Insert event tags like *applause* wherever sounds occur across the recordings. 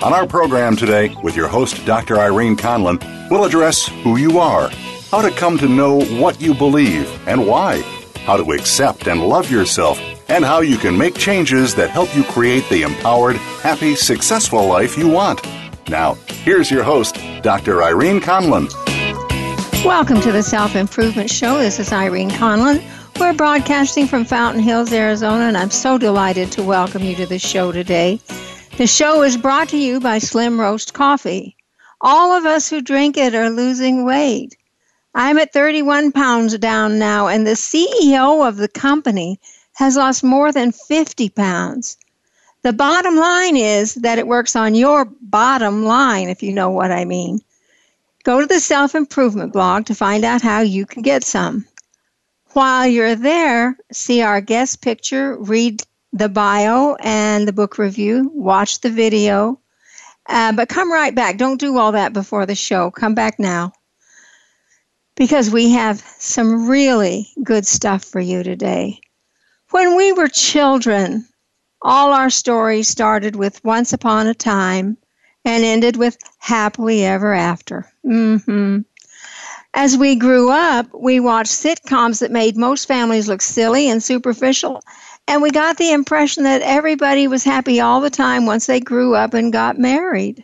On our program today, with your host, Dr. Irene Conlon, we'll address who you are, how to come to know what you believe and why, how to accept and love yourself, and how you can make changes that help you create the empowered, happy, successful life you want. Now, here's your host, Dr. Irene Conlon. Welcome to the Self Improvement Show. This is Irene Conlon. We're broadcasting from Fountain Hills, Arizona, and I'm so delighted to welcome you to the show today. The show is brought to you by Slim Roast Coffee. All of us who drink it are losing weight. I'm at 31 pounds down now, and the CEO of the company has lost more than 50 pounds. The bottom line is that it works on your bottom line, if you know what I mean. Go to the self improvement blog to find out how you can get some. While you're there, see our guest picture, read the bio and the book review, watch the video, uh, but come right back. Don't do all that before the show. Come back now because we have some really good stuff for you today. When we were children, all our stories started with once upon a time and ended with happily ever after. Mm-hmm. As we grew up, we watched sitcoms that made most families look silly and superficial and we got the impression that everybody was happy all the time once they grew up and got married.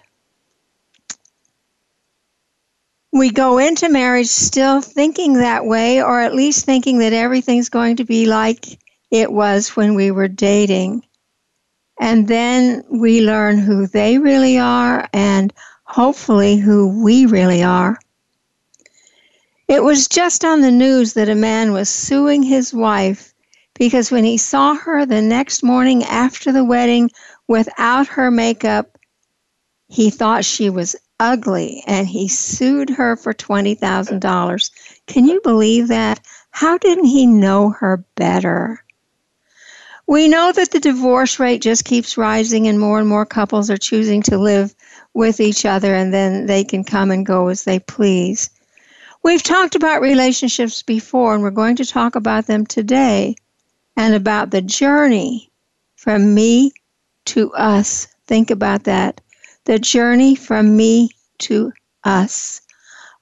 We go into marriage still thinking that way, or at least thinking that everything's going to be like it was when we were dating. And then we learn who they really are and hopefully who we really are. It was just on the news that a man was suing his wife because when he saw her the next morning after the wedding without her makeup, he thought she was ugly and he sued her for $20,000. Can you believe that? How didn't he know her better? We know that the divorce rate just keeps rising and more and more couples are choosing to live with each other and then they can come and go as they please. We've talked about relationships before and we're going to talk about them today and about the journey from me to us. Think about that. The journey from me to us.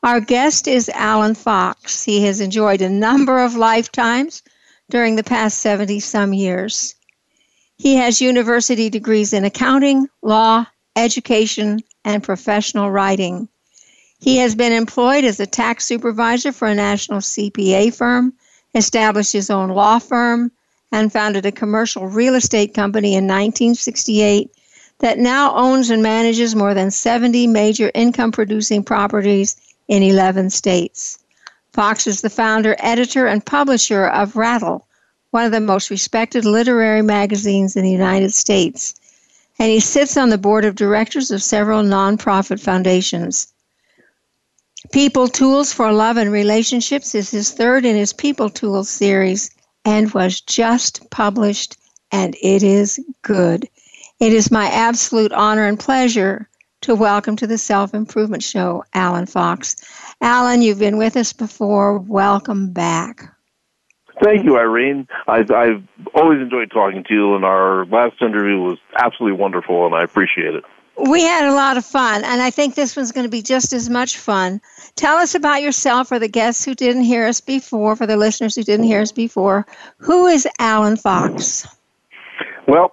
Our guest is Alan Fox. He has enjoyed a number of lifetimes during the past 70 some years. He has university degrees in accounting, law, education, and professional writing. He has been employed as a tax supervisor for a national CPA firm, established his own law firm, and founded a commercial real estate company in 1968 that now owns and manages more than 70 major income producing properties in 11 states. Fox is the founder, editor, and publisher of Rattle, one of the most respected literary magazines in the United States. And he sits on the board of directors of several nonprofit foundations. People Tools for Love and Relationships is his third in his People Tools series and was just published, and it is good. It is my absolute honor and pleasure to welcome to the Self Improvement Show Alan Fox. Alan, you've been with us before. Welcome back. Thank you, Irene. I've, I've always enjoyed talking to you, and our last interview was absolutely wonderful, and I appreciate it. We had a lot of fun, and I think this one's going to be just as much fun. Tell us about yourself for the guests who didn't hear us before, for the listeners who didn't hear us before. Who is Alan Fox? Well,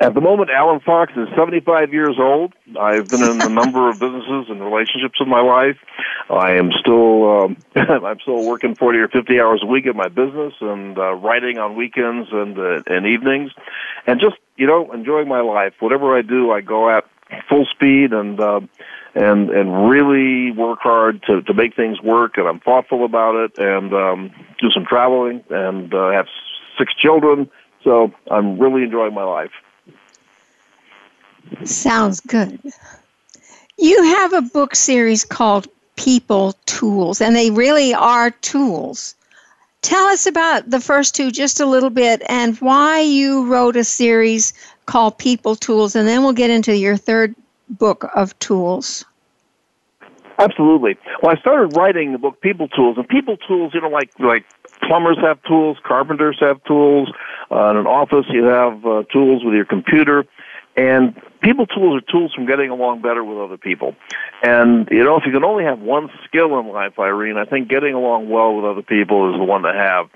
At the moment, Alan Fox is 75 years old. I've been in a *laughs* number of businesses and relationships in my life. I am still, um, *laughs* I'm still working 40 or 50 hours a week at my business and uh, writing on weekends and uh, and evenings, and just you know enjoying my life. Whatever I do, I go at full speed and. Uh, and and really work hard to to make things work and I'm thoughtful about it and um do some traveling and uh, have six children so I'm really enjoying my life. Sounds good. You have a book series called People Tools, and they really are tools. Tell us about the first two just a little bit and why you wrote a series called People Tools, and then we'll get into your third book of tools. Absolutely. Well, I started writing the book People Tools, and People Tools, you know, like like plumbers have tools, carpenters have tools. Uh, in an office, you have uh, tools with your computer, and people tools are tools from getting along better with other people. And you know, if you can only have one skill in life, Irene, I think getting along well with other people is the one to have.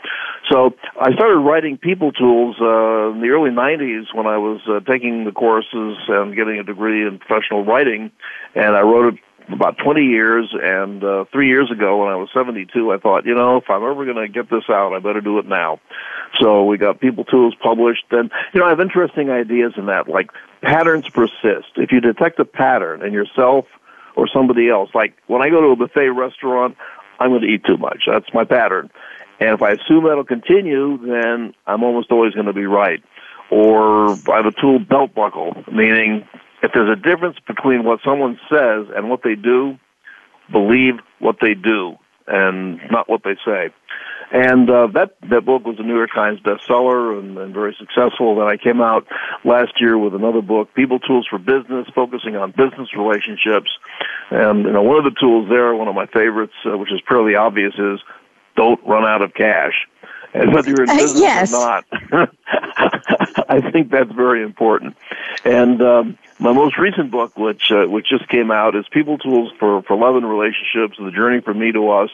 So I started writing people tools uh, in the early '90s when I was uh, taking the courses and getting a degree in professional writing, and I wrote it about 20 years and uh, three years ago when I was 72 I thought you know if I'm ever going to get this out I better do it now. So we got people tools published and you know I have interesting ideas in that like patterns persist. If you detect a pattern in yourself or somebody else like when I go to a buffet restaurant I'm going to eat too much. That's my pattern. And if I assume that'll continue then I'm almost always going to be right. Or I have a tool belt buckle meaning if there's a difference between what someone says and what they do, believe what they do and not what they say. And uh, that that book was a New York Times bestseller and, and very successful. Then I came out last year with another book, People Tools for Business, focusing on business relationships. And you know, one of the tools there, one of my favorites, uh, which is fairly obvious, is don't run out of cash. And whether you're in uh, business uh, yes. or not, *laughs* I think that's very important. And um, my most recent book, which uh, which just came out, is People Tools for for Love and Relationships: The Journey from Me to Us,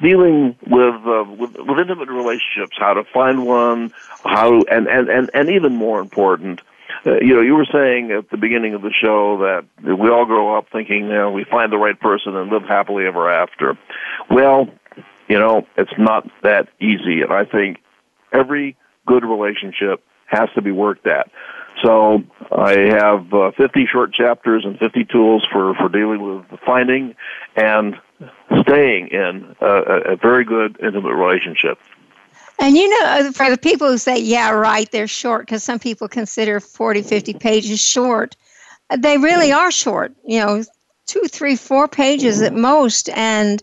dealing with uh, with, with intimate relationships, how to find one, how and and and, and even more important. Uh, you know, you were saying at the beginning of the show that we all grow up thinking, you know, we find the right person and live happily ever after. Well, you know, it's not that easy, and I think every good relationship has to be worked at. So I have uh, 50 short chapters and 50 tools for, for dealing with finding and staying in a, a very good intimate relationship. And you know, uh, for the people who say, yeah, right, they're short, because some people consider 40, 50 pages short, they really are short, you know, two, three, four pages at most. And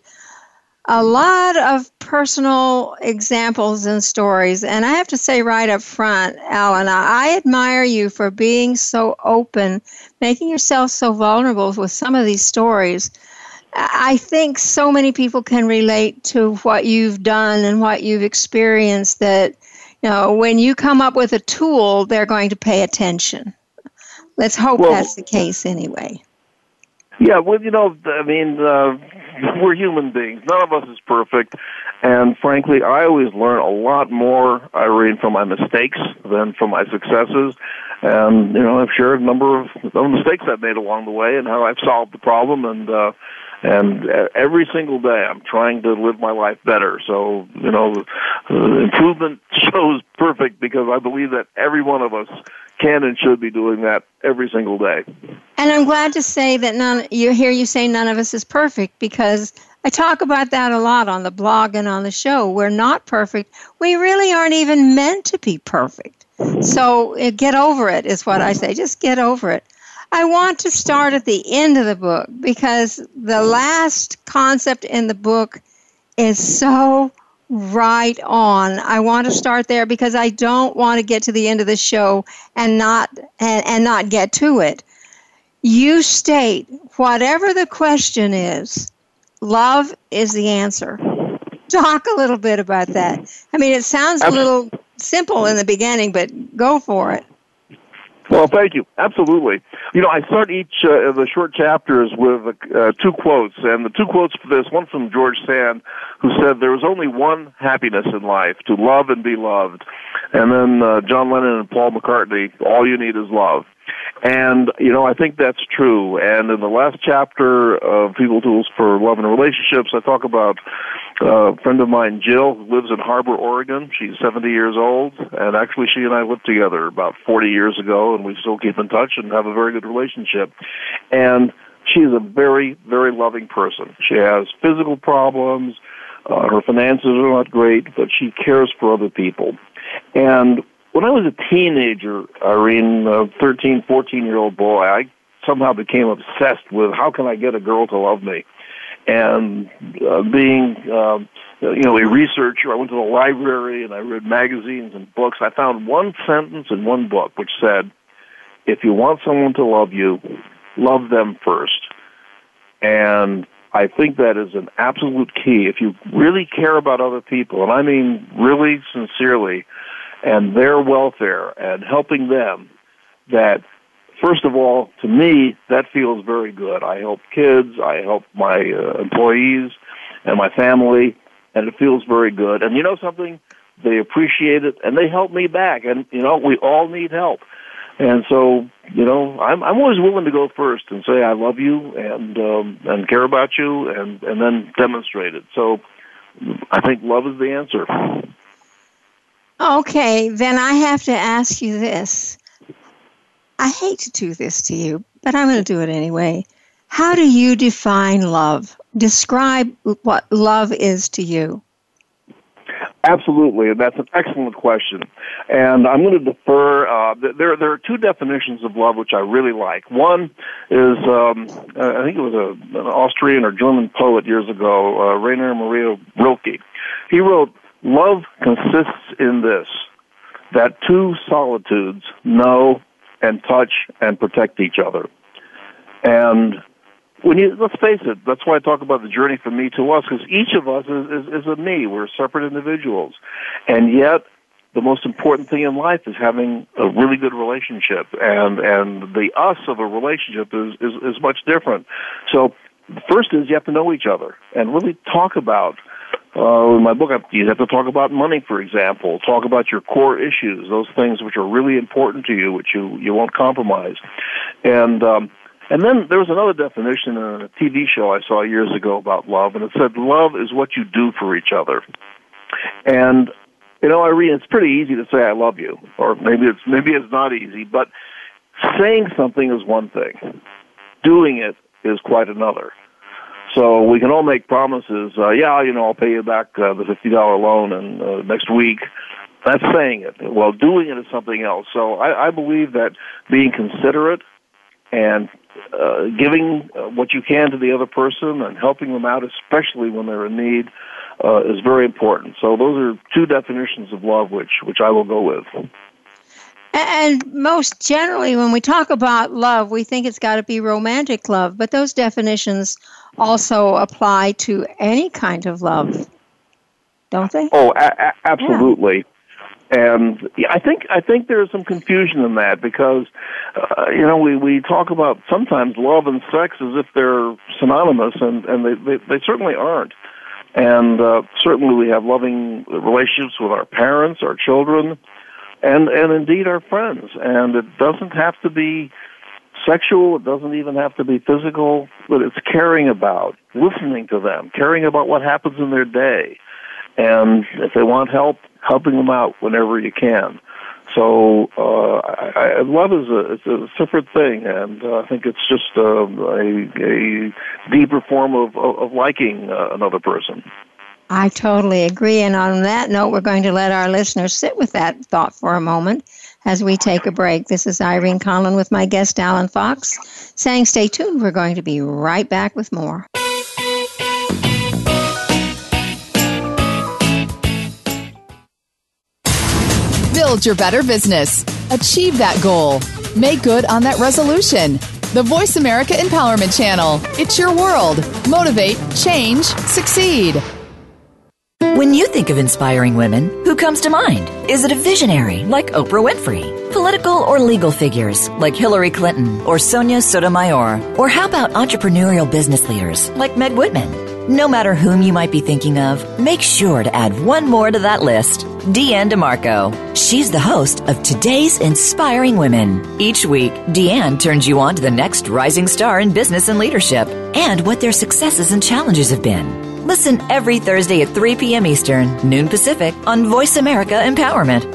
a lot of personal examples and stories. And I have to say right up front, Alan, I admire you for being so open, making yourself so vulnerable with some of these stories. I think so many people can relate to what you've done and what you've experienced that, you know, when you come up with a tool, they're going to pay attention. Let's hope well, that's the case anyway. Yeah, well, you know, I mean, uh, *laughs* we're human beings. None of us is perfect. And frankly, I always learn a lot more, Irene, from my mistakes than from my successes. And, you know, I've shared a number of, of mistakes I've made along the way and how I've solved the problem. And, uh, and every single day I'm trying to live my life better. So, you know, improvement *laughs* shows perfect because I believe that every one of us can and should be doing that every single day. And I'm glad to say that none you hear you say none of us is perfect because I talk about that a lot on the blog and on the show. We're not perfect. We really aren't even meant to be perfect. So eh, get over it is what I say. Just get over it. I want to start at the end of the book because the last concept in the book is so right on. I want to start there because I don't want to get to the end of the show and not and, and not get to it. You state whatever the question is, love is the answer. Talk a little bit about that. I mean, it sounds a little simple in the beginning, but go for it. Well, thank you. Absolutely. You know, I start each uh, of the short chapters with uh, two quotes, and the two quotes for this one from George Sand, who said, "There is only one happiness in life: to love and be loved." And then uh, John Lennon and Paul McCartney, All You Need Is Love. And, you know, I think that's true. And in the last chapter of People Tools for Love and Relationships, I talk about a friend of mine, Jill, lives in Harbor, Oregon. She's 70 years old. And actually, she and I lived together about 40 years ago, and we still keep in touch and have a very good relationship. And she is a very, very loving person. She has physical problems. Uh, her finances are not great, but she cares for other people. And when I was a teenager, Irene, a 13, 14 year old boy, I somehow became obsessed with how can I get a girl to love me. And uh, being, um, you know, a researcher, I went to the library and I read magazines and books. I found one sentence in one book which said, if you want someone to love you, love them first. And I think that is an absolute key. If you really care about other people, and I mean really sincerely, and their welfare and helping them, that first of all, to me, that feels very good. I help kids, I help my uh, employees and my family, and it feels very good. And you know something? They appreciate it, and they help me back. And you know, we all need help. And so, you know, I'm I'm always willing to go first and say I love you and um, and care about you, and and then demonstrate it. So, I think love is the answer. Okay, then I have to ask you this. I hate to do this to you, but I'm going to do it anyway. How do you define love? Describe what love is to you. Absolutely, that's an excellent question. And I'm going to defer. Uh, there, there are two definitions of love which I really like. One is, um, I think it was a, an Austrian or German poet years ago, uh, Rainer Maria Rilke. He wrote, Love consists in this that two solitudes know and touch and protect each other. And when you let's face it, that's why I talk about the journey from me to us, because each of us is, is, is a me. We're separate individuals, and yet the most important thing in life is having a really good relationship, and and the us of a relationship is is, is much different. So, first is you have to know each other and really talk about uh, in my book, you have to talk about money, for example. Talk about your core issues, those things which are really important to you, which you you won't compromise. And um, and then there was another definition in a TV show I saw years ago about love, and it said love is what you do for each other. And you know, Irene, it's pretty easy to say I love you, or maybe it's maybe it's not easy, but saying something is one thing. Doing it is quite another. So we can all make promises. Uh, yeah, you know, I'll pay you back uh, the fifty dollar loan and uh, next week. That's saying it. Well, doing it is something else. So I, I believe that being considerate and uh, giving uh, what you can to the other person and helping them out, especially when they're in need, uh, is very important. So those are two definitions of love, which which I will go with. And most generally, when we talk about love, we think it's got to be romantic love, but those definitions also apply to any kind of love, don't they? Oh, a- a- absolutely. Yeah. And I think I think there's some confusion in that because uh, you know we we talk about sometimes love and sex as if they're synonymous, and and they they, they certainly aren't. And uh, certainly we have loving relationships with our parents, our children, and and indeed our friends. And it doesn't have to be sexual. It doesn't even have to be physical, but it's caring about, listening to them, caring about what happens in their day. And if they want help, helping them out whenever you can. So uh, I, I, love is a it's a separate thing, and uh, I think it's just uh, a, a deeper form of of, of liking uh, another person. I totally agree. And on that note, we're going to let our listeners sit with that thought for a moment as we take a break. This is Irene Conlon with my guest, Alan Fox, saying stay tuned. We're going to be right back with more. Build your better business. Achieve that goal. Make good on that resolution. The Voice America Empowerment Channel. It's your world. Motivate, change, succeed. When you think of inspiring women, who comes to mind? Is it a visionary like Oprah Winfrey? Political or legal figures like Hillary Clinton or Sonia Sotomayor? Or how about entrepreneurial business leaders like Meg Whitman? No matter whom you might be thinking of, make sure to add one more to that list Deanne DeMarco. She's the host of Today's Inspiring Women. Each week, Deanne turns you on to the next rising star in business and leadership and what their successes and challenges have been. Listen every Thursday at 3 p.m. Eastern, noon Pacific on Voice America Empowerment.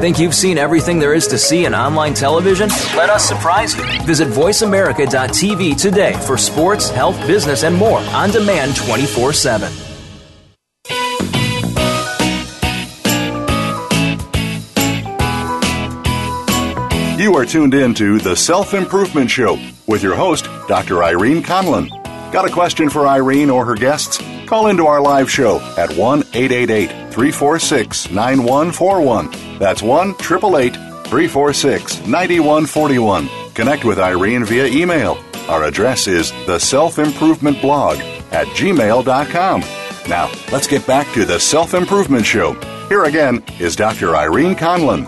Think you've seen everything there is to see in online television? Let us surprise you. Visit VoiceAmerica.tv today for sports, health, business, and more on demand 24 7. You are tuned in to The Self Improvement Show with your host, Dr. Irene Conlon. Got a question for Irene or her guests? Call into our live show at 1 888 346 9141. That's 1 888 346 9141. Connect with Irene via email. Our address is the self improvement blog at gmail.com. Now, let's get back to the Self Improvement Show. Here again is Dr. Irene Conlon.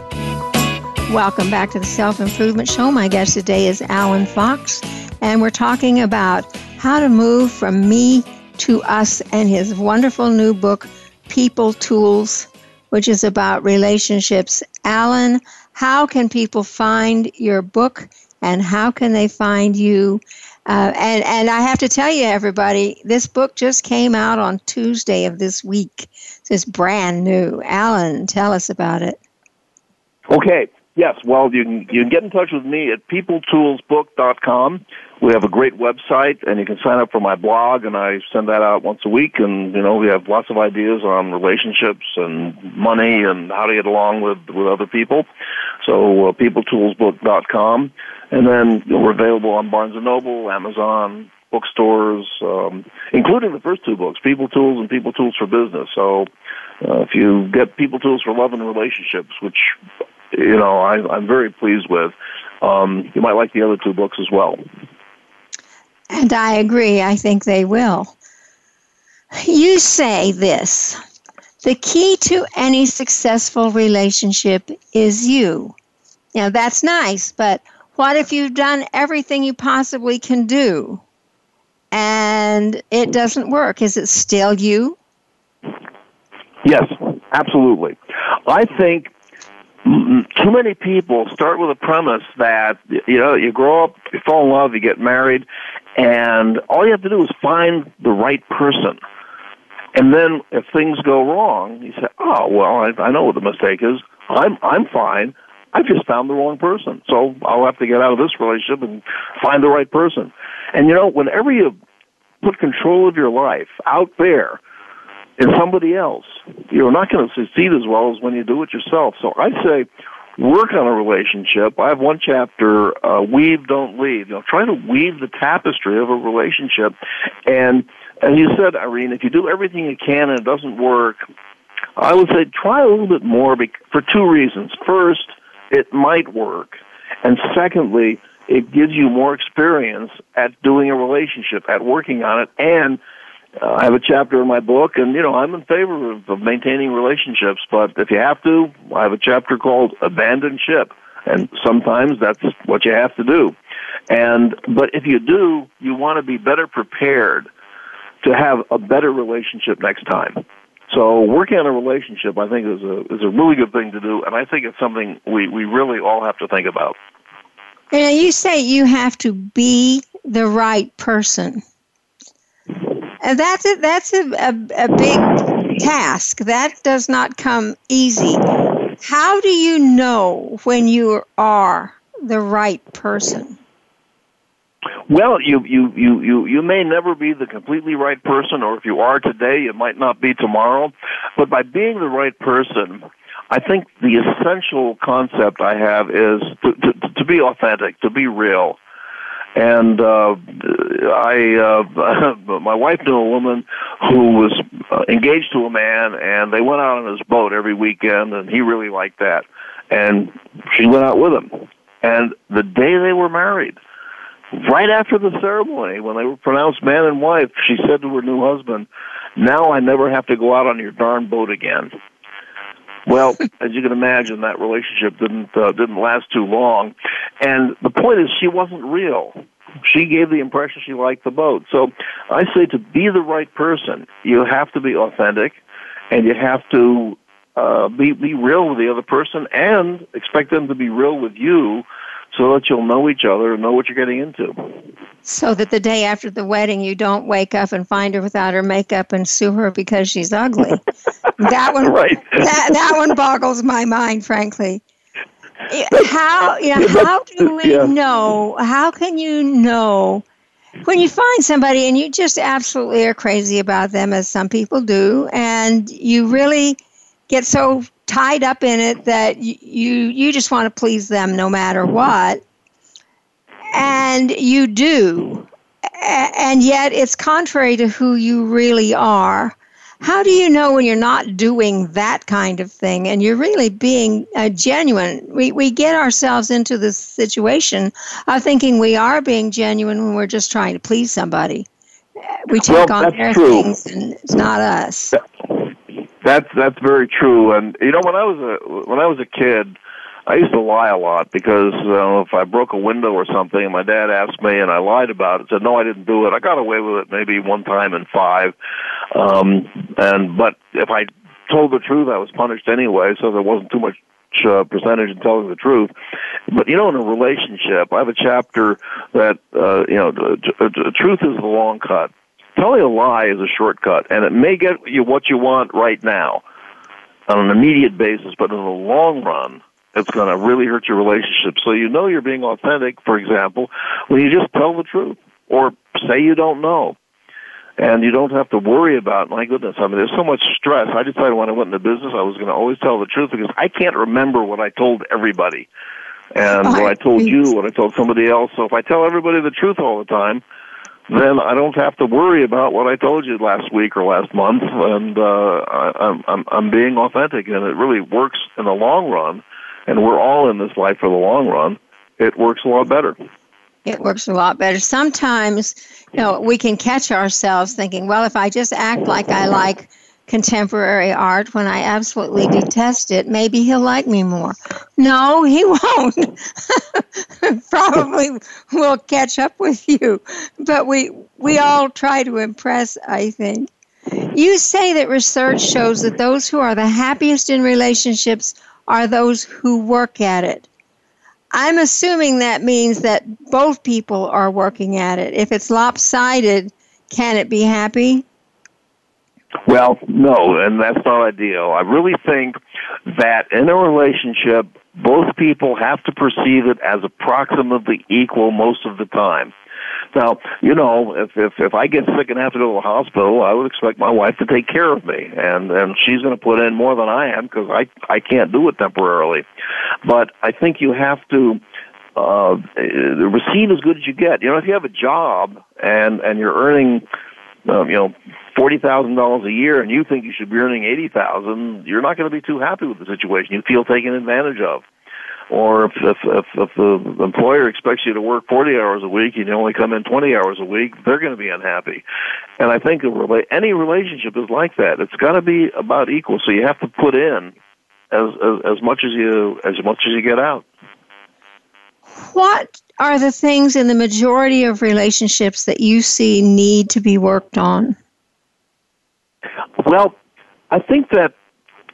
Welcome back to the Self Improvement Show. My guest today is Alan Fox, and we're talking about how to move from me to us and his wonderful new book, People Tools, which is about relationships. Alan, how can people find your book and how can they find you? Uh, and, and I have to tell you, everybody, this book just came out on Tuesday of this week. So it's brand new. Alan, tell us about it. Okay. Yes. Well, you can, you can get in touch with me at peopletoolsbook.com. We have a great website, and you can sign up for my blog, and I send that out once a week. And you know, we have lots of ideas on relationships and money and how to get along with with other people. So, uh, peopletoolsbook.com, and then you know, we're available on Barnes and Noble, Amazon, bookstores, um, including the first two books, People Tools and People Tools for Business. So, uh, if you get People Tools for Love and Relationships, which you know I, I'm very pleased with, um, you might like the other two books as well. And I agree, I think they will. You say this the key to any successful relationship is you. Now, that's nice, but what if you've done everything you possibly can do and it doesn't work? Is it still you? Yes, absolutely. I think too many people start with a premise that you know you grow up, you fall in love, you get married, and all you have to do is find the right person. And then if things go wrong, you say, "Oh, well, I, I know what the mistake is. I'm I'm fine. I just found the wrong person. So I'll have to get out of this relationship and find the right person." And you know, whenever you put control of your life out there in somebody else, you're not going to succeed as well as when you do it yourself. So I say work on a relationship. I have one chapter, uh, weave, don't leave. You know, try to weave the tapestry of a relationship. And as you said, Irene, if you do everything you can and it doesn't work, I would say try a little bit more for two reasons. First, it might work. And secondly, it gives you more experience at doing a relationship, at working on it, and uh, I have a chapter in my book, and you know I'm in favor of, of maintaining relationships. But if you have to, I have a chapter called "Abandon Ship," and sometimes that's what you have to do. And but if you do, you want to be better prepared to have a better relationship next time. So working on a relationship, I think, is a is a really good thing to do, and I think it's something we we really all have to think about. And you say you have to be the right person. And that's a, that's a, a, a big task. That does not come easy. How do you know when you are the right person? Well, you, you, you, you, you may never be the completely right person, or if you are today, it might not be tomorrow. But by being the right person, I think the essential concept I have is to, to, to be authentic, to be real, And uh, I, uh, *laughs* my wife knew a woman who was uh, engaged to a man, and they went out on his boat every weekend, and he really liked that. And she went out with him. And the day they were married, right after the ceremony, when they were pronounced man and wife, she said to her new husband, "Now I never have to go out on your darn boat again." Well, as you can imagine, that relationship didn't uh, didn't last too long, and the point is, she wasn't real. She gave the impression she liked the boat. So I say to be the right person, you have to be authentic, and you have to uh, be be real with the other person, and expect them to be real with you so that you'll know each other and know what you're getting into. So that the day after the wedding, you don't wake up and find her without her makeup and sue her because she's ugly. *laughs* that one, right? That that one boggles my mind, frankly. How you know? How do we yeah. know? How can you know? When you find somebody and you just absolutely are crazy about them, as some people do, and you really get so tied up in it that you you just want to please them no matter what. And you do. And yet it's contrary to who you really are. How do you know when you're not doing that kind of thing and you're really being uh, genuine? We, we get ourselves into this situation of thinking we are being genuine when we're just trying to please somebody. We take well, on their true. things and it's not us that's that's very true. And you know, when I was a when I was a kid, I used to lie a lot because uh, if I broke a window or something, my dad asked me, and I lied about it, said no, I didn't do it. I got away with it maybe one time in five. Um, and but if I told the truth, I was punished anyway, so there wasn't too much uh, percentage in telling the truth. But you know, in a relationship, I have a chapter that uh, you know, t- t- truth is the long cut telling a lie is a shortcut, and it may get you what you want right now on an immediate basis, but in the long run, it's going to really hurt your relationship. So you know you're being authentic, for example, when you just tell the truth or say you don't know. And you don't have to worry about, my goodness, I mean, there's so much stress. I decided when I went into business, I was going to always tell the truth because I can't remember what I told everybody and oh, what I told you, what I told somebody else. So if I tell everybody the truth all the time, then I don't have to worry about what I told you last week or last month, and uh, I, I'm, I'm I'm being authentic, and it really works in the long run. And we're all in this life for the long run. It works a lot better. It works a lot better. Sometimes, you know, we can catch ourselves thinking, well, if I just act like I like contemporary art when I absolutely detest it, maybe he'll like me more. No, he *laughs* won't. *laughs* Probably will catch up with you. But we we all try to impress, I think. You say that research shows that those who are the happiest in relationships are those who work at it. I'm assuming that means that both people are working at it. If it's lopsided, can it be happy? Well, no, and that's not ideal. I really think that in a relationship, both people have to perceive it as approximately equal most of the time. Now, you know, if if if I get sick and have to go to the hospital, I would expect my wife to take care of me, and and she's going to put in more than I am because I I can't do it temporarily. But I think you have to uh receive as good as you get. You know, if you have a job and and you're earning um, you know forty thousand dollars a year and you think you should be earning eighty thousand, you're not going to be too happy with the situation. You feel taken advantage of. Or if, if if if the employer expects you to work forty hours a week and you only come in twenty hours a week, they're going to be unhappy. And I think any relationship is like that. It's got to be about equal. So you have to put in as, as as much as you as much as you get out. What are the things in the majority of relationships that you see need to be worked on? Well, I think that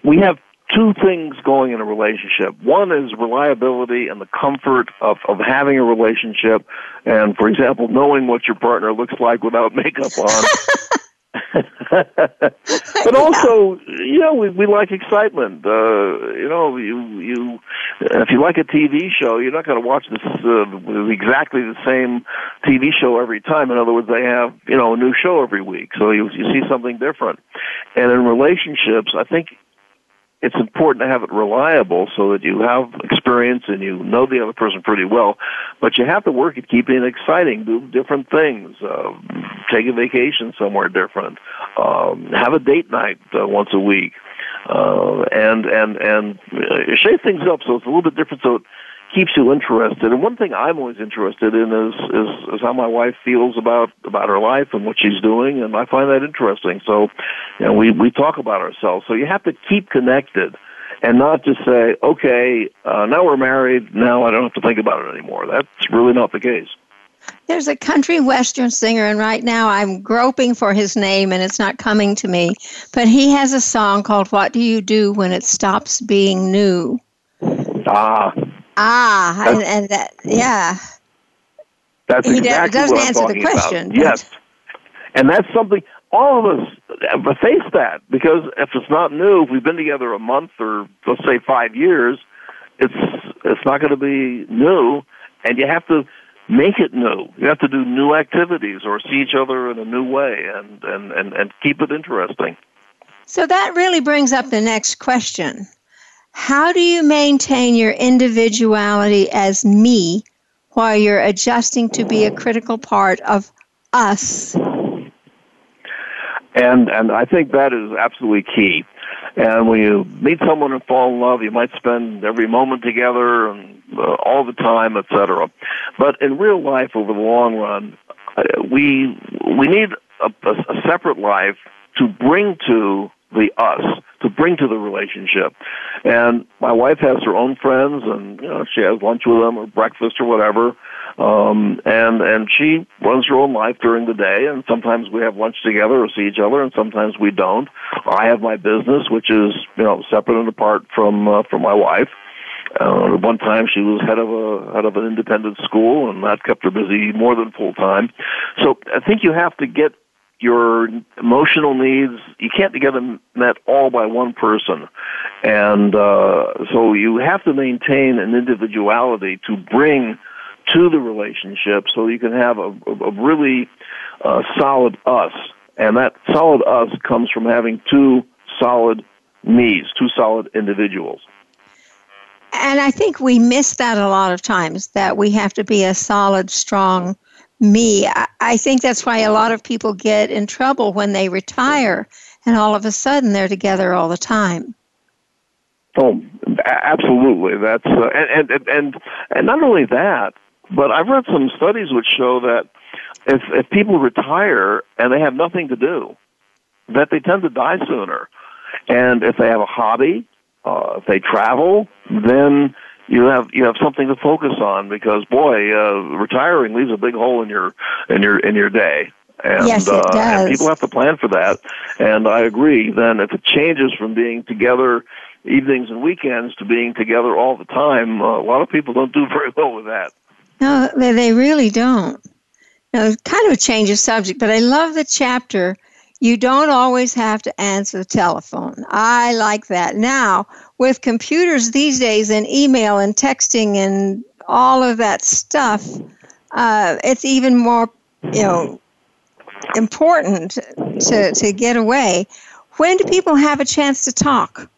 we have two things going in a relationship. One is reliability and the comfort of, of having a relationship, and for example, knowing what your partner looks like without makeup on. *laughs* *laughs* but also, you know, we we like excitement. Uh, you know, you you if you like a TV show, you're not going to watch this uh, exactly the same TV show every time. In other words, they have you know a new show every week, so you you see something different. And in relationships, I think it's important to have it reliable so that you have experience and you know the other person pretty well. But you have to work at keeping it exciting, do different things, uh, take a vacation somewhere different, um, have a date night uh, once a week, uh, and and and uh, shake things up so it's a little bit different. So. Keeps you interested. And one thing I'm always interested in is, is is how my wife feels about about her life and what she's doing, and I find that interesting. So, you know, we we talk about ourselves. So you have to keep connected, and not just say, okay, uh, now we're married, now I don't have to think about it anymore. That's really not the case. There's a country western singer, and right now I'm groping for his name and it's not coming to me. But he has a song called What Do You Do When It Stops Being New? Ah, Ah, and, and, that, yeah. That's he exactly doesn't what answer the question. About. *laughs* Yes. And that's something all of us face that because if it's not new, if we've been together a month or let's say five years, it's it's not going to be new, and you have to make it new. You have to do new activities or see each other in a new way, and and and, and keep it interesting. So that really brings up the next question. How do you maintain your individuality as me while you're adjusting to be a critical part of us? And and I think that is absolutely key. And when you meet someone and fall in love, you might spend every moment together and uh, all the time, etc. But in real life, over the long run, uh, we we need a, a, a separate life to bring to the us to bring to the relationship. And my wife has her own friends, and you know, she has lunch with them or breakfast or whatever. Um, and and she runs her own life during the day, and sometimes we have lunch together or see each other, and sometimes we don't. I have my business, which is you know separate and apart from uh, from my wife. Uh, one time, she was head of a head of an independent school, and that kept her busy more than full time. So I think you have to get your emotional needs you can't get them met all by one person. And uh, so you have to maintain an individuality to bring to the relationship so you can have a, a really uh, solid us. And that solid us comes from having two solid me's two solid individuals. And I think we miss that a lot of times that we have to be a solid, strong me. I think that's why a lot of people get in trouble when they retire and all of a sudden they're together all the time. Oh, absolutely. That's uh, and, and and and not only that, but I've read some studies which show that if if people retire and they have nothing to do, that they tend to die sooner. And if they have a hobby, uh, if they travel, then you have you have something to focus on because boy, uh, retiring leaves a big hole in your in your in your day. And, yes, it uh, does. and people have to plan for that. And I agree. Then if it changes from being together evenings and weekends to being together all the time, uh, a lot of people don't do *laughs* very well with that. No, they, they really don't. Now, kind of a change of subject, but I love the chapter you don't always have to answer the telephone. I like that. Now, with computers these days and email and texting and all of that stuff, uh, it's even more, you know, important to, to get away. When do people have a chance to talk?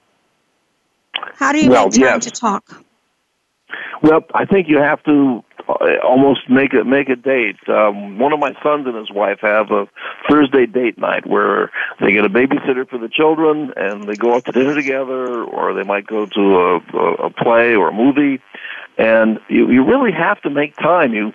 How do you well, make time yes. to talk? Well, I think you have to almost make a make a date. Um, one of my sons and his wife have a Thursday date night where they get a babysitter for the children and they go out to dinner together, or they might go to a, a, a play or a movie. And you you really have to make time. You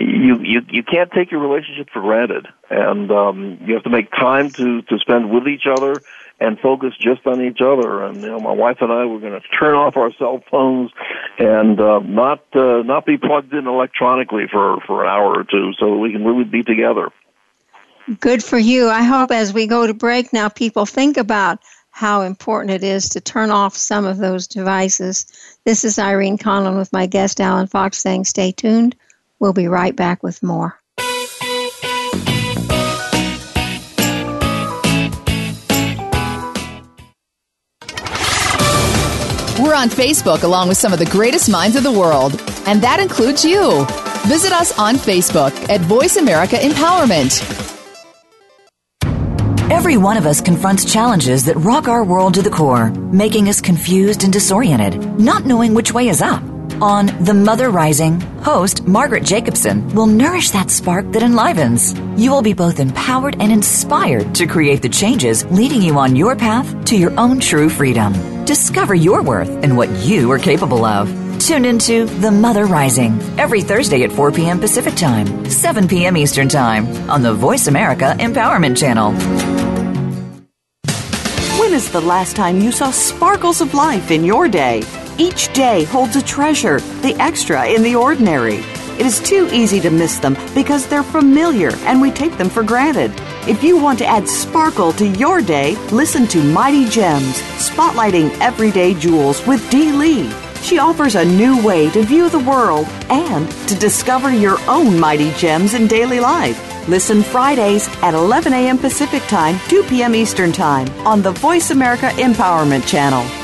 you you you can't take your relationship for granted, and um, you have to make time to to spend with each other and focus just on each other. And you know, my wife and I were going to turn off our cell phones and uh, not uh, not be plugged in electronically for for an hour or two, so that we can really be together. Good for you. I hope as we go to break now, people think about how important it is to turn off some of those devices. This is Irene Conlon with my guest Alan Fox saying, "Stay tuned." We'll be right back with more. We're on Facebook along with some of the greatest minds of the world, and that includes you. Visit us on Facebook at Voice America Empowerment. Every one of us confronts challenges that rock our world to the core, making us confused and disoriented, not knowing which way is up. On The Mother Rising, host Margaret Jacobson will nourish that spark that enlivens. You will be both empowered and inspired to create the changes leading you on your path to your own true freedom. Discover your worth and what you are capable of. Tune into The Mother Rising every Thursday at 4 p.m. Pacific Time, 7 p.m. Eastern Time on the Voice America Empowerment Channel. When is the last time you saw sparkles of life in your day? Each day holds a treasure, the extra in the ordinary. It is too easy to miss them because they're familiar and we take them for granted. If you want to add sparkle to your day, listen to Mighty Gems, spotlighting everyday jewels with Dee Lee. She offers a new way to view the world and to discover your own mighty gems in daily life. Listen Fridays at 11 a.m. Pacific Time, 2 p.m. Eastern Time on the Voice America Empowerment Channel.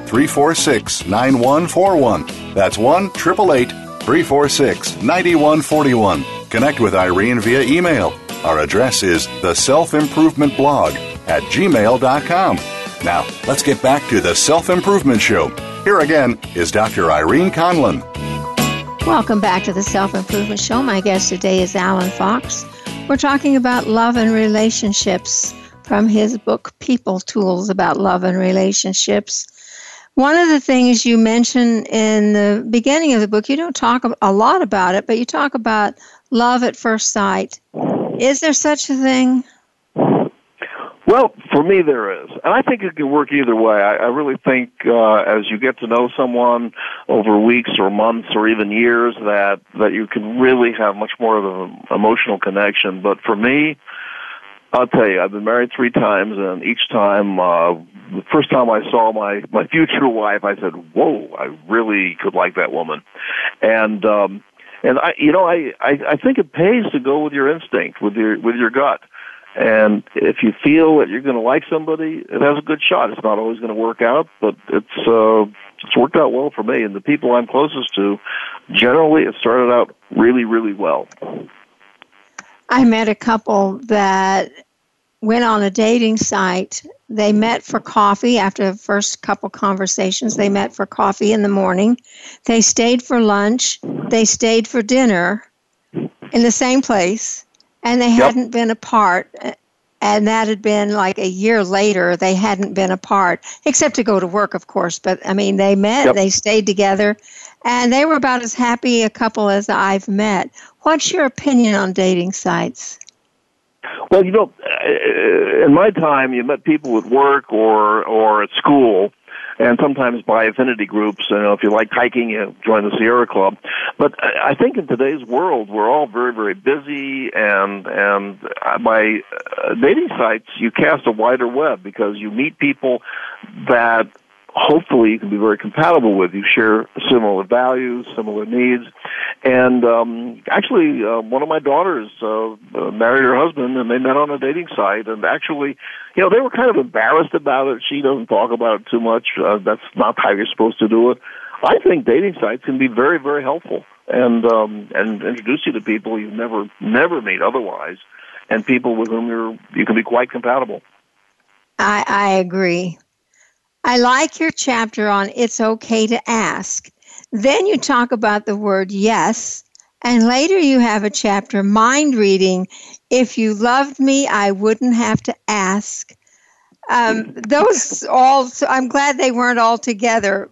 346 9141. That's 1 888 346 9141. Connect with Irene via email. Our address is the self improvement blog at gmail.com. Now, let's get back to the Self Improvement Show. Here again is Dr. Irene Conlon. Welcome back to the Self Improvement Show. My guest today is Alan Fox. We're talking about love and relationships from his book, People Tools About Love and Relationships. One of the things you mention in the beginning of the book, you don't talk a lot about it, but you talk about love at first sight. Is there such a thing? Well, for me, there is, and I think it can work either way. I, I really think uh, as you get to know someone over weeks or months or even years, that that you can really have much more of an emotional connection. But for me, I'll tell you, I've been married three times, and each time, uh, the first time I saw my my future wife, I said, "Whoa, I really could like that woman," and um, and I, you know, I, I I think it pays to go with your instinct, with your with your gut. And if you feel that you're going to like somebody, it has a good shot. It's not always going to work out, but it's uh, it's worked out well for me. And the people I'm closest to, generally, it started out really, really well. I met a couple that went on a dating site. They met for coffee after the first couple conversations. They met for coffee in the morning. They stayed for lunch. They stayed for dinner in the same place, and they yep. hadn't been apart. And that had been like a year later. They hadn't been apart, except to go to work, of course. But I mean, they met, yep. they stayed together, and they were about as happy a couple as I've met. What's your opinion on dating sites? Well, you know, uh, in my time, you met people with work or or at school, and sometimes by affinity groups. You know, if you like hiking, you join the Sierra Club. But I think in today's world, we're all very, very busy, and and by uh, dating sites, you cast a wider web because you meet people that hopefully you can be very compatible with. You share similar values, similar needs, and um, actually, uh, one of my daughters uh, uh, married her husband, and they met on a dating site. And actually, you know, they were kind of embarrassed about it. She doesn't talk about it too much. Uh, that's not how you're supposed to do it. I think dating sites can be very, very helpful, and um, and introduce you to people you've never never meet otherwise, and people with whom you're you can be quite compatible. I, I agree. I like your chapter on it's okay to ask. Then you talk about the word yes. And later you have a chapter, mind reading. If you loved me, I wouldn't have to ask. Um, those all, I'm glad they weren't all together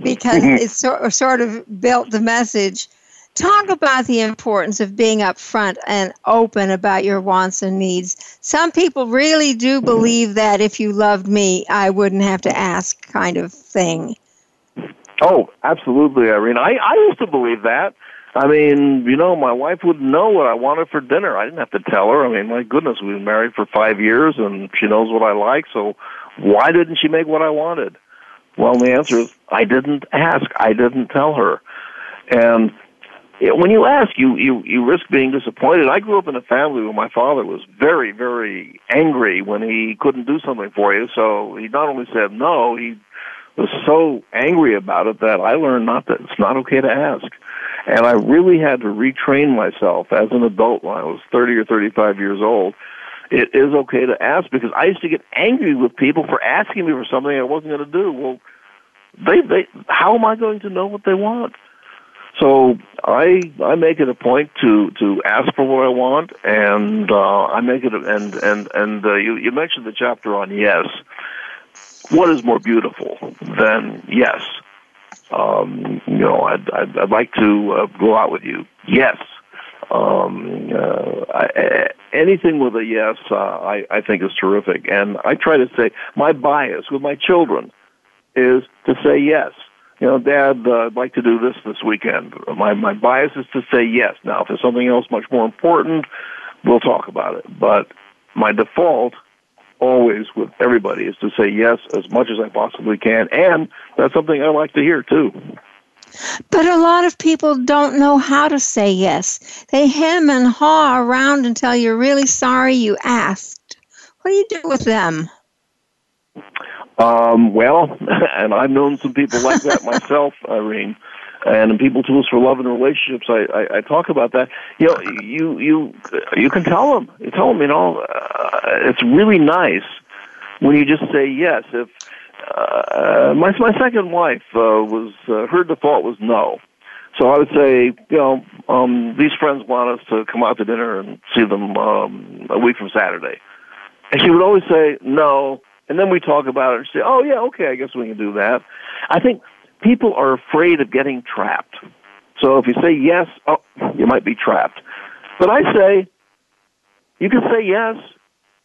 because *laughs* it so, sort of built the message Talk about the importance of being upfront and open about your wants and needs. Some people really do believe that if you loved me, I wouldn't have to ask, kind of thing. Oh, absolutely, Irene. I, I used to believe that. I mean, you know, my wife would know what I wanted for dinner. I didn't have to tell her. I mean, my goodness, we've been married for five years, and she knows what I like. So, why didn't she make what I wanted? Well, the answer is I didn't ask. I didn't tell her. And when you ask, you you you risk being disappointed. I grew up in a family where my father was very very angry when he couldn't do something for you. So he not only said no, he was so angry about it that I learned not that it's not okay to ask. And I really had to retrain myself as an adult when I was 30 or 35 years old. It is okay to ask because I used to get angry with people for asking me for something I wasn't going to do. Well, they they how am I going to know what they want? So I I make it a point to to ask for what I want, and uh, I make it and and and uh, you you mentioned the chapter on yes. What is more beautiful than yes? Um, you know, I'd, I'd, I'd like to uh, go out with you. Yes. Um, uh, I, anything with a yes, uh, I, I think is terrific. And I try to say my bias with my children is to say yes. You know, Dad, uh, I'd like to do this this weekend. My my bias is to say yes. Now, if there's something else much more important, we'll talk about it. But my default always with everybody is to say yes as much as I possibly can, and that's something I like to hear too. But a lot of people don't know how to say yes. They hem and haw around until you're really sorry you asked. What do you do with them? Um, well, *laughs* and I've known some people like that myself, *laughs* Irene. And in People Tools for Love and Relationships, I, I, I talk about that. You know, you you you can tell them. You tell them, you know, uh, it's really nice when you just say yes. If uh, my my second wife uh, was uh, her default was no, so I would say, you know, um, these friends want us to come out to dinner and see them um, a week from Saturday, and she would always say no, and then we talk about it and say, oh yeah, okay, I guess we can do that. I think people are afraid of getting trapped. So if you say yes, oh, you might be trapped. But I say, you can say yes.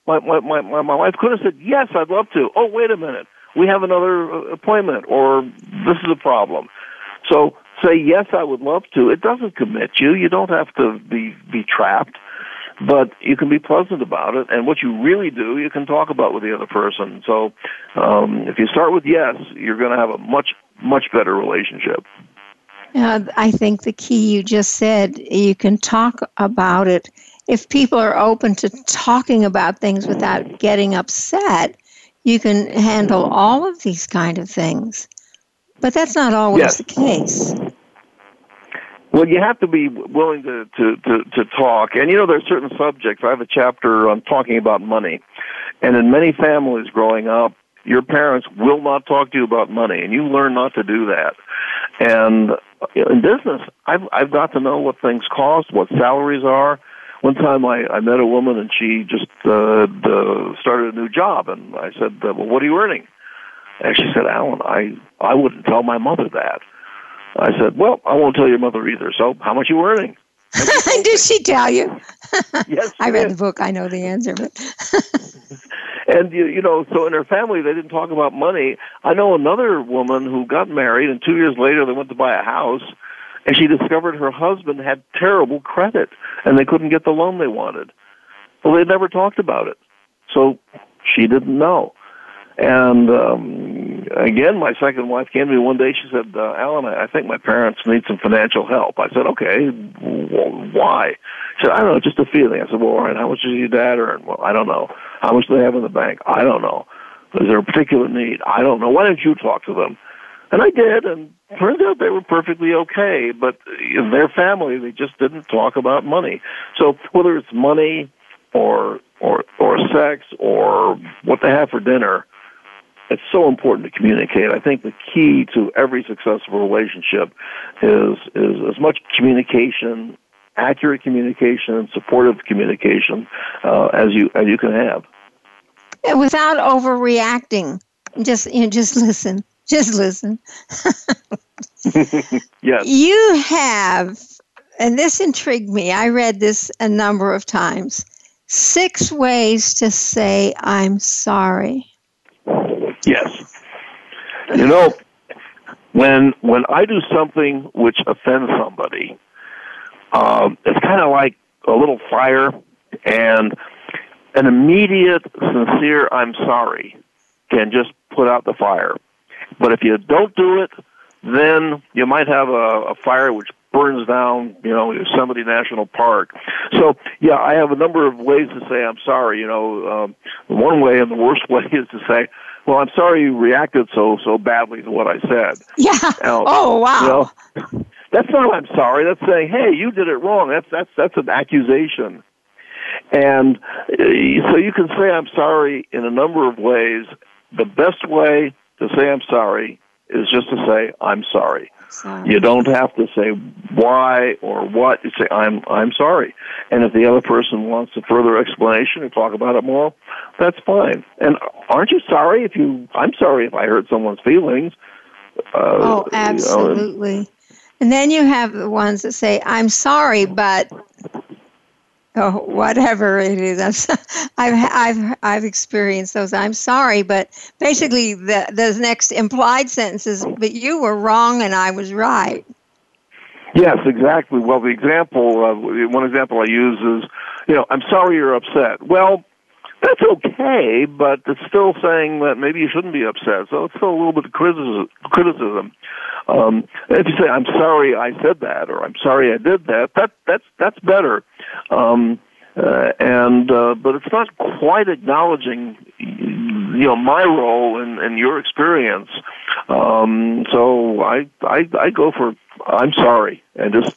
My, my, my, my wife could have said, yes, I'd love to. Oh, wait a minute. We have another uh, appointment or this is a problem. So say, yes, I would love to. It doesn't commit you. You don't have to be, be trapped but you can be pleasant about it. And what you really do, you can talk about with the other person. So um, if you start with yes, you're going to have a much much better relationship. Uh, I think the key you just said, you can talk about it. If people are open to talking about things without getting upset, you can handle all of these kind of things. But that's not always yes. the case. Well, you have to be willing to, to, to, to talk. And, you know, there are certain subjects. I have a chapter on talking about money. And in many families growing up, your parents will not talk to you about money, and you learn not to do that. And in business, I've, I've got to know what things cost, what salaries are. One time I, I met a woman and she just uh, started a new job, and I said, "Well, what are you earning?" And she said, "Alan, I I wouldn't tell my mother that." I said, "Well, I won't tell your mother either. So, how much you earning?" *laughs* did she tell you? *laughs* yes, I read the book. I know the answer, but. *laughs* and you, you know, so in her family they didn't talk about money. I know another woman who got married, and two years later they went to buy a house, and she discovered her husband had terrible credit, and they couldn't get the loan they wanted. Well, they never talked about it, so she didn't know. And um, again, my second wife came to me one day. She said, uh, "Alan, I think my parents need some financial help." I said, "Okay, well, why?" She said, "I don't know, just a feeling." I said, "Well, all right. How much does your dad earn?" Well, I don't know. How much do they have in the bank? I don't know. Is there a particular need? I don't know. Why don't you talk to them? And I did, and turns out they were perfectly okay. But in their family, they just didn't talk about money. So whether it's money or or or sex or what they have for dinner it's so important to communicate. I think the key to every successful relationship is is as much communication, accurate communication, and supportive communication uh, as you as you can have. Without overreacting, just you know, just listen, just listen. *laughs* yes. You have, and this intrigued me. I read this a number of times. Six ways to say I'm sorry. Yes. You know, when when I do something which offends somebody, um, it's kind of like a little fire, and an immediate, sincere "I'm sorry" can just put out the fire. But if you don't do it, then you might have a, a fire which burns down, you know, Yosemite National Park. So, yeah, I have a number of ways to say I'm sorry. You know, um, one way and the worst *laughs* way is to say, "Well, I'm sorry you reacted so so badly to what I said." Yeah. Now, oh wow. You *laughs* know, that's not I'm sorry. That's saying, "Hey, you did it wrong." That's that's that's an accusation. And uh, so you can say I'm sorry in a number of ways. The best way to say I'm sorry is just to say I'm sorry. sorry. You don't have to say why or what. You say I'm I'm sorry. And if the other person wants a further explanation or talk about it more, that's fine. And aren't you sorry if you? I'm sorry if I hurt someone's feelings. Uh, oh, you know, and- absolutely. And then you have the ones that say, "I'm sorry, but." *laughs* Oh, whatever it is, *laughs* I've I've I've experienced those. I'm sorry, but basically the the next implied sentences, "But you were wrong and I was right." Yes, exactly. Well, the example, uh, one example I use is, you know, I'm sorry you're upset. Well, that's okay, but it's still saying that maybe you shouldn't be upset. So it's still a little bit of criticism. Um, if you say, "I'm sorry I said that," or "I'm sorry I did that," that that's that's better. Um, uh, and uh, but it's not quite acknowledging, you know, my role in, in your experience. Um, so I, I I go for I'm sorry and just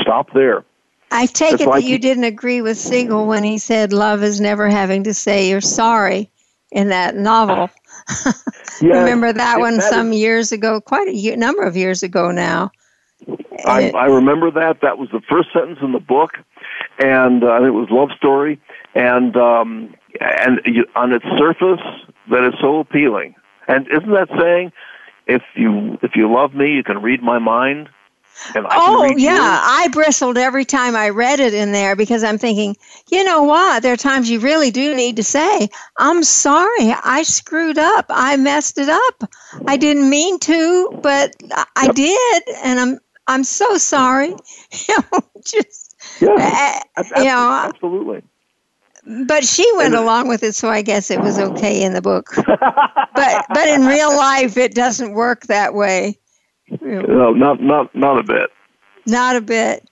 stop there. I take it like that you you- didn't agree with Segal when he said love is never having to say you're sorry in that novel. *laughs* Yeah, Remember that it- one that some years ago, quite a year, number of years ago now. I, I remember that. That was the first sentence in the book, and uh, it was love story, and um, and you, on its surface, that is so appealing. And isn't that saying, if you if you love me, you can read my mind, and I can Oh, yeah. yours? I bristled every time I read it in there because I'm thinking, you know what? There are times you really do need to say, I'm sorry. I screwed up. I messed it up. I didn't mean to, but I- I did. And I'm, I'm so sorry. *laughs* You know, just, Yeah, uh, you know, absolutely. but she went along with it, so I guess it was okay in the book. *laughs* but, but in real life, it doesn't work that way. No, not not not a bit. Not a bit.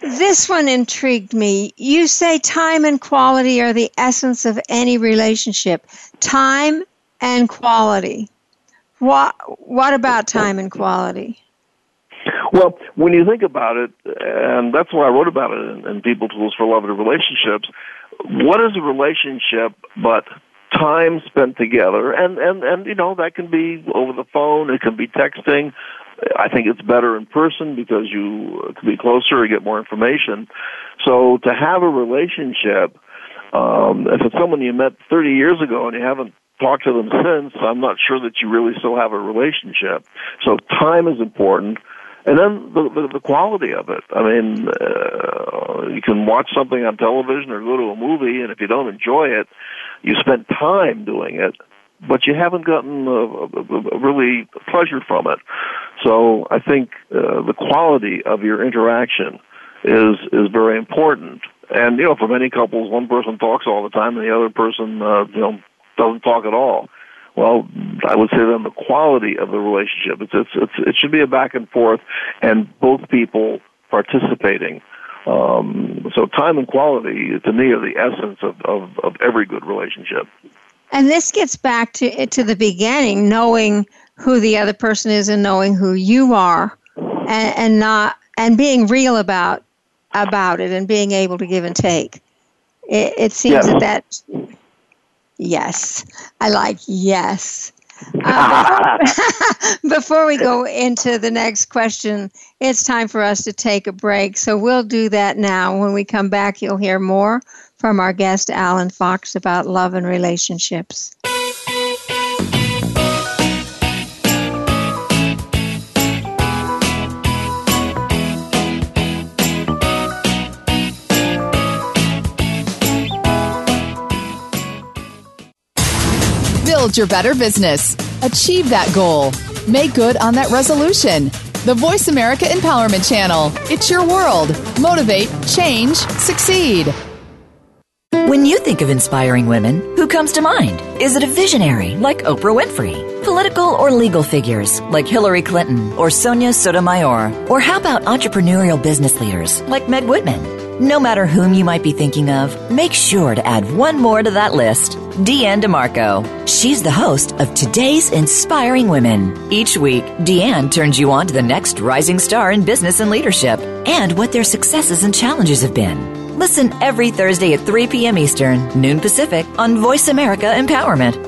This one intrigued me. You say time and quality are the essence of any relationship. Time and quality. What what about time and quality? Well, when you think about it, and that's why I wrote about it in, in People Tools for Love and Relationships, what is a relationship but time spent together? And, and, and, you know, that can be over the phone, it can be texting. I think it's better in person because you can be closer and get more information. So to have a relationship, um, if it's someone you met 30 years ago and you haven't talked to them since, I'm not sure that you really still have a relationship. So time is important. And then the, the, the quality of it. I mean, uh, you can watch something on television or go to a movie, and if you don't enjoy it, you spent time doing it, but you haven't gotten a, a, a really pleasure from it. So I think uh, the quality of your interaction is is very important. And you know, for many couples, one person talks all the time, and the other person, uh, you know, doesn't talk at all. Well, I would say then the quality of the relationship. It's, it's, it's, it should be a back and forth, and both people participating. Um, so time and quality, to me, are the essence of, of, of every good relationship. And this gets back to to the beginning, knowing who the other person is and knowing who you are, and, and not and being real about about it and being able to give and take. It, it seems Yes. that that yes, I like yes. Uh, before, *laughs* *laughs* before we go into the next question, it's time for us to take a break. So we'll do that now. When we come back, you'll hear more from our guest, Alan Fox, about love and relationships. Build your better business. Achieve that goal. Make good on that resolution. the Voice America Empowerment Channel. It's your world. Motivate, change, succeed. When you think of inspiring women, who comes to mind? Is it a visionary like Oprah Winfrey? Political or legal figures like Hillary Clinton or Sonia Sotomayor? Or how about entrepreneurial business leaders like Meg Whitman? No matter whom you might be thinking of, make sure to add one more to that list Deanne DeMarco. She's the host of Today's Inspiring Women. Each week, Deanne turns you on to the next rising star in business and leadership and what their successes and challenges have been. Listen every Thursday at 3 p.m. Eastern, noon Pacific on Voice America Empowerment.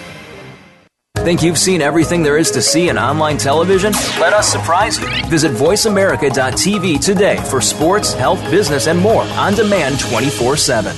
Think you've seen everything there is to see in online television? Let us surprise you. Visit VoiceAmerica.tv today for sports, health, business, and more on demand 24 7.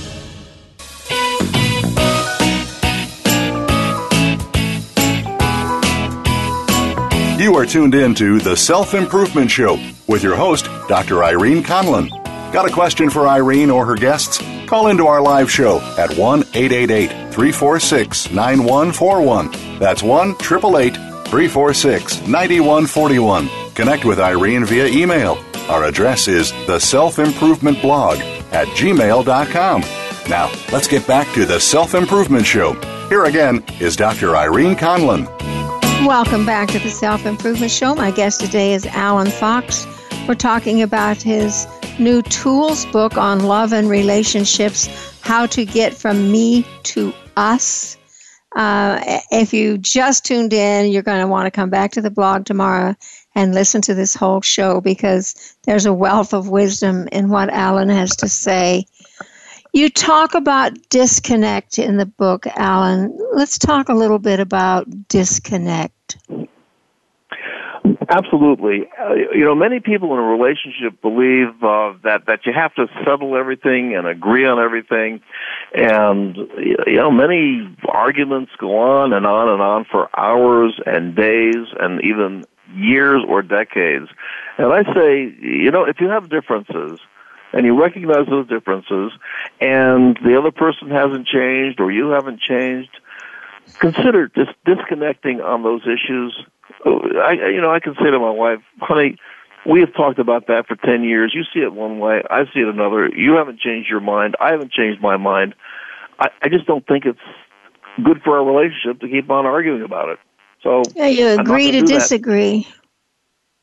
You are tuned in to The Self Improvement Show with your host, Dr. Irene Conlon. Got a question for Irene or her guests? Call into our live show at 1 888 346 9141. That's 1 888 346 9141. Connect with Irene via email. Our address is the self improvement blog at gmail.com. Now, let's get back to the Self Improvement Show. Here again is Dr. Irene Conlon. Welcome back to the Self Improvement Show. My guest today is Alan Fox. We're talking about his new tools book on love and relationships how to get from me to us. Uh, if you just tuned in, you're going to want to come back to the blog tomorrow and listen to this whole show because there's a wealth of wisdom in what Alan has to say. You talk about disconnect in the book, Alan. Let's talk a little bit about disconnect. Absolutely. Uh, you know, many people in a relationship believe uh, that that you have to settle everything and agree on everything, and you know, many arguments go on and on and on for hours and days and even years or decades. And I say, you know, if you have differences and you recognize those differences, and the other person hasn't changed or you haven't changed, consider just disconnecting on those issues I, you know, I can say to my wife, honey, we have talked about that for 10 years. You see it one way, I see it another. You haven't changed your mind. I haven't changed my mind. I, I just don't think it's good for our relationship to keep on arguing about it. So yeah, you agree to disagree.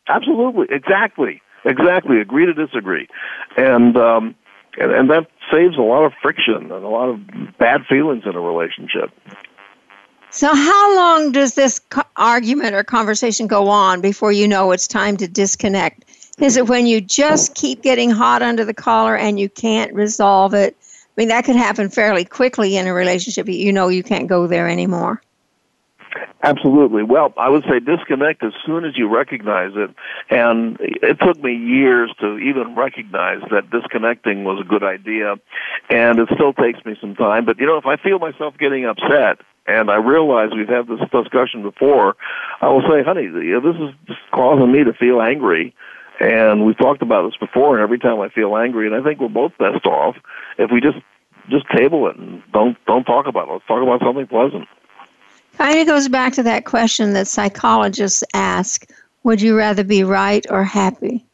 That. Absolutely, exactly, exactly. Agree to disagree, and um, and and that saves a lot of friction and a lot of bad feelings in a relationship. So, how long does this co- argument or conversation go on before you know it's time to disconnect? Is it when you just keep getting hot under the collar and you can't resolve it? I mean, that could happen fairly quickly in a relationship. You know, you can't go there anymore. Absolutely. Well, I would say disconnect as soon as you recognize it. And it took me years to even recognize that disconnecting was a good idea. And it still takes me some time. But, you know, if I feel myself getting upset, and I realize we've had this discussion before, I will say, honey, this is causing me to feel angry. And we've talked about this before, and every time I feel angry, and I think we're both best off if we just just table it and don't don't talk about it. Let's talk about something pleasant. Kind of goes back to that question that psychologists ask: Would you rather be right or happy?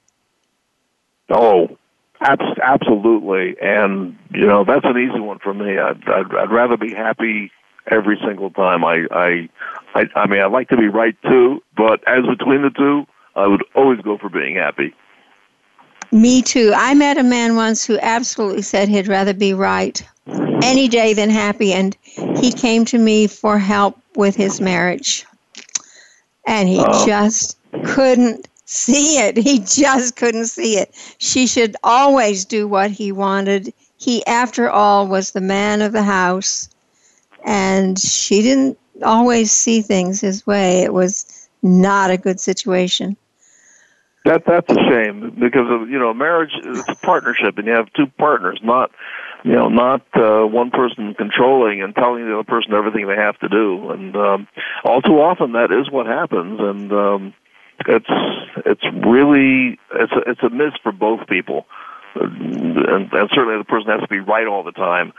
Oh, absolutely. And you know that's an easy one for me. I'd, I'd, I'd rather be happy every single time. I, I, I, I mean, I'd like to be right too, but as between the two, I would always go for being happy. Me too. I met a man once who absolutely said he'd rather be right any day than happy, and he came to me for help with his marriage. And he oh. just couldn't see it. He just couldn't see it. She should always do what he wanted. He, after all, was the man of the house and she didn't always see things his way. It was not a good situation. That that's a shame because of, you know marriage is a partnership and you have two partners, not you know not uh, one person controlling and telling the other person everything they have to do. And um, all too often that is what happens, and um, it's it's really it's a, it's a miss for both people and, and certainly the person has to be right all the time.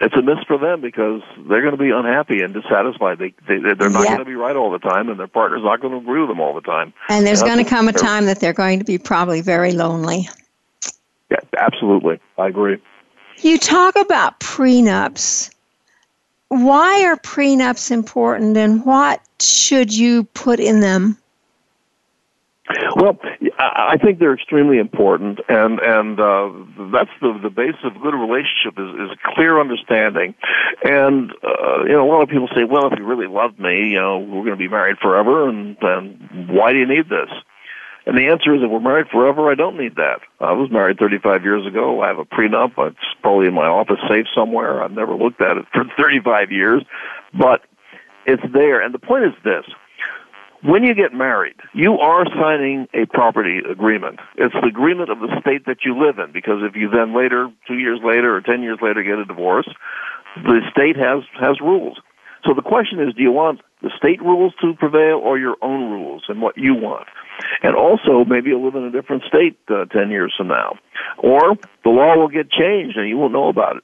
It's a miss for them because they're going to be unhappy and dissatisfied. They, they they're not yep. going to be right all the time, and their partner's not going to agree with them all the time. And there's going to come a time that they're going to be probably very lonely. Yeah, absolutely, I agree. You talk about prenups. Why are prenups important, and what should you put in them? Well, I think they're extremely important, and and uh, that's the the base of good relationship is is clear understanding. And uh, you know, a lot of people say, well, if you really love me, you know, we're going to be married forever, and then why do you need this? And the answer is, if we're married forever, I don't need that. I was married 35 years ago. I have a prenup. It's probably in my office safe somewhere. I've never looked at it for *laughs* 35 years, but it's there. And the point is this when you get married, you are signing a property agreement. It's the agreement of the state that you live in because if you then later, two years later or ten years later get a divorce, the state has, has rules. So the question is, do you want the state rules to prevail or your own rules and what you want? And also, maybe you'll live in a different state uh, 10 years from now. Or the law will get changed and you won't know about it.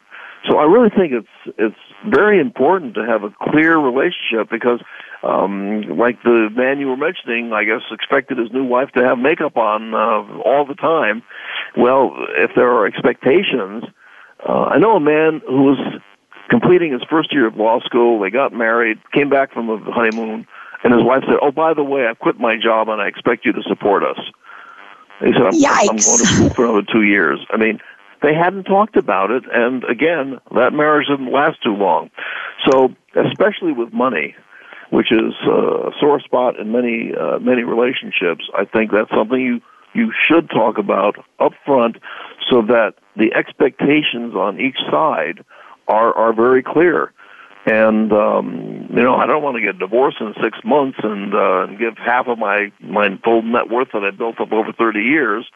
So I really think it's, it's very important to have a clear relationship because um, like the man you were mentioning, I guess expected his new wife to have makeup on uh, all the time. Well, if there are expectations, uh, I know a man who was completing his first year of law school. They got married, came back from a honeymoon, and his wife said, "Oh, by the way, I've quit my job and I expect you to support us." He said, I'm, Yikes. I'm going to school for another two years." I mean, they hadn't talked about it, and again, that marriage didn't last too long. So, especially with money, which is a sore spot in many uh, many relationships. I think that's something you you should talk about up front, so that the expectations on each side are are very clear. And um, you know, I don't want to get divorced in six months and uh, and give half of my my full net worth that I built up over thirty years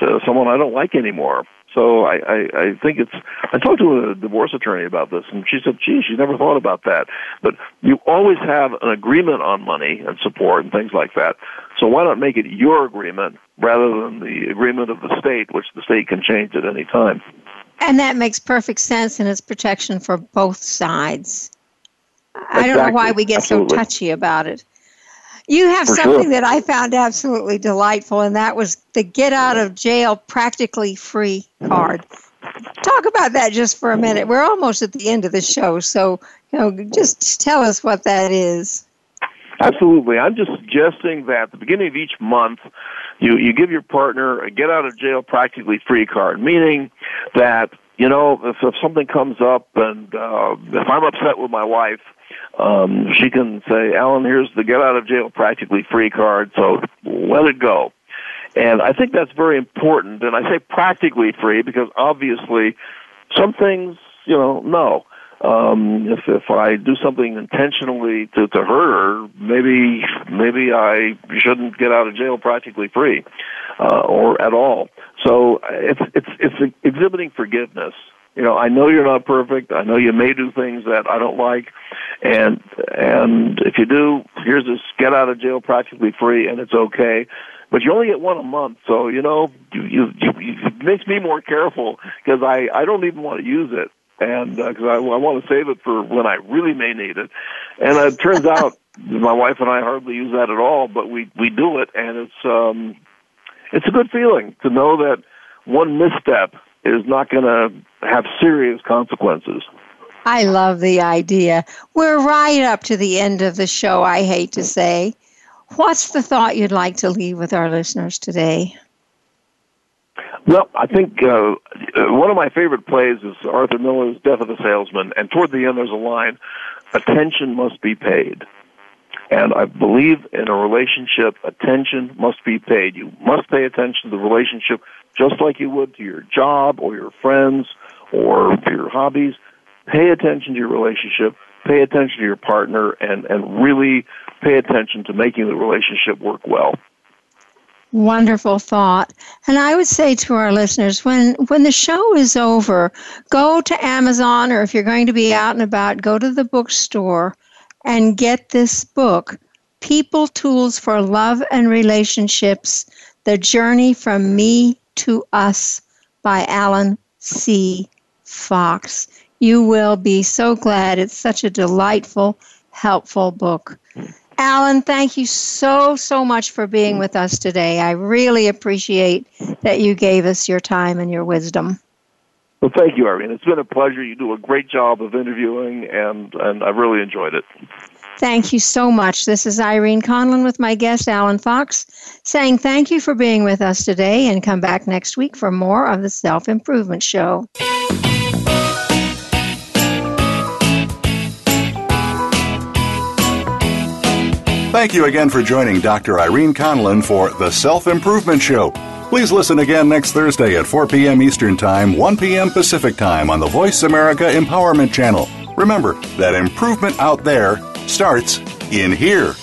to someone I don't like anymore. So I, I, I think it's. I talked to a divorce attorney about this, and she said, "Gee, she never thought about that." But you always have an agreement on money and support and things like that. So why not make it your agreement rather than the agreement of the state, which the state can change at any time? And that makes perfect sense, and it's protection for both sides. I don't know why we get Absolutely. so touchy about it. You have For something sure. that I found absolutely delightful, and that was the get out of jail practically free card. Talk about that just for a minute. We're almost at the end of the show, so you know, just tell us what that is. Absolutely. I'm just suggesting that at the beginning of each month, you, you give your partner a get out of jail practically free card, meaning that, you know, if, if something comes up and uh, if I'm upset with my wife, um, she can say, Alan, here's the get out of jail practically free card, so let it go. And I think that's very important. And I say practically free because obviously some things, you know, no. Um, if if I do something intentionally to to hurt her, maybe maybe I shouldn't get out of jail practically free, uh, or at all. So it's it's it's exhibiting forgiveness. You know, I know you're not perfect. I know you may do things that I don't like, and and if you do, here's this get out of jail practically free, and it's okay. But you only get one a month, so you know you you, you, it makes me more careful because I I don't even want to use it and because I, I want to save it for when I really may need it. And it turns out *laughs* my wife and I hardly use that at all, but we we do it, and it's um it's a good feeling to know that one misstep is not going to have serious consequences. I love the idea. We're right up to the end of the show, I hate to say. What's the thought you'd like to leave with our listeners today? Well, I think uh, one of my favorite plays is Arthur Miller's Death of a Salesman, and toward the end there's a line, attention must be paid. And I believe in a relationship, attention must be paid. You must pay attention to the relationship just like you would to your job or your friends or your hobbies. Pay attention to your relationship, pay attention to your partner, and, and really pay attention to making the relationship work well. Wonderful thought. And I would say to our listeners when when the show is over, go to Amazon or if you're going to be out and about, go to the bookstore and get this book, People Tools for Love and Relationships: The Journey from Me to Us by Alan C. Fox. You will be so glad. It's such a delightful, helpful book. Alan, thank you so, so much for being with us today. I really appreciate that you gave us your time and your wisdom. Well, thank you, Irene. It's been a pleasure. You do a great job of interviewing, and, and I've really enjoyed it. Thank you so much. This is Irene Conlon with my guest, Alan Fox, saying thank you for being with us today and come back next week for more of the Self Improvement Show. Thank you again for joining Dr. Irene Conlon for The Self Improvement Show. Please listen again next Thursday at 4 p.m. Eastern Time, 1 p.m. Pacific Time on the Voice America Empowerment Channel. Remember that improvement out there starts in here.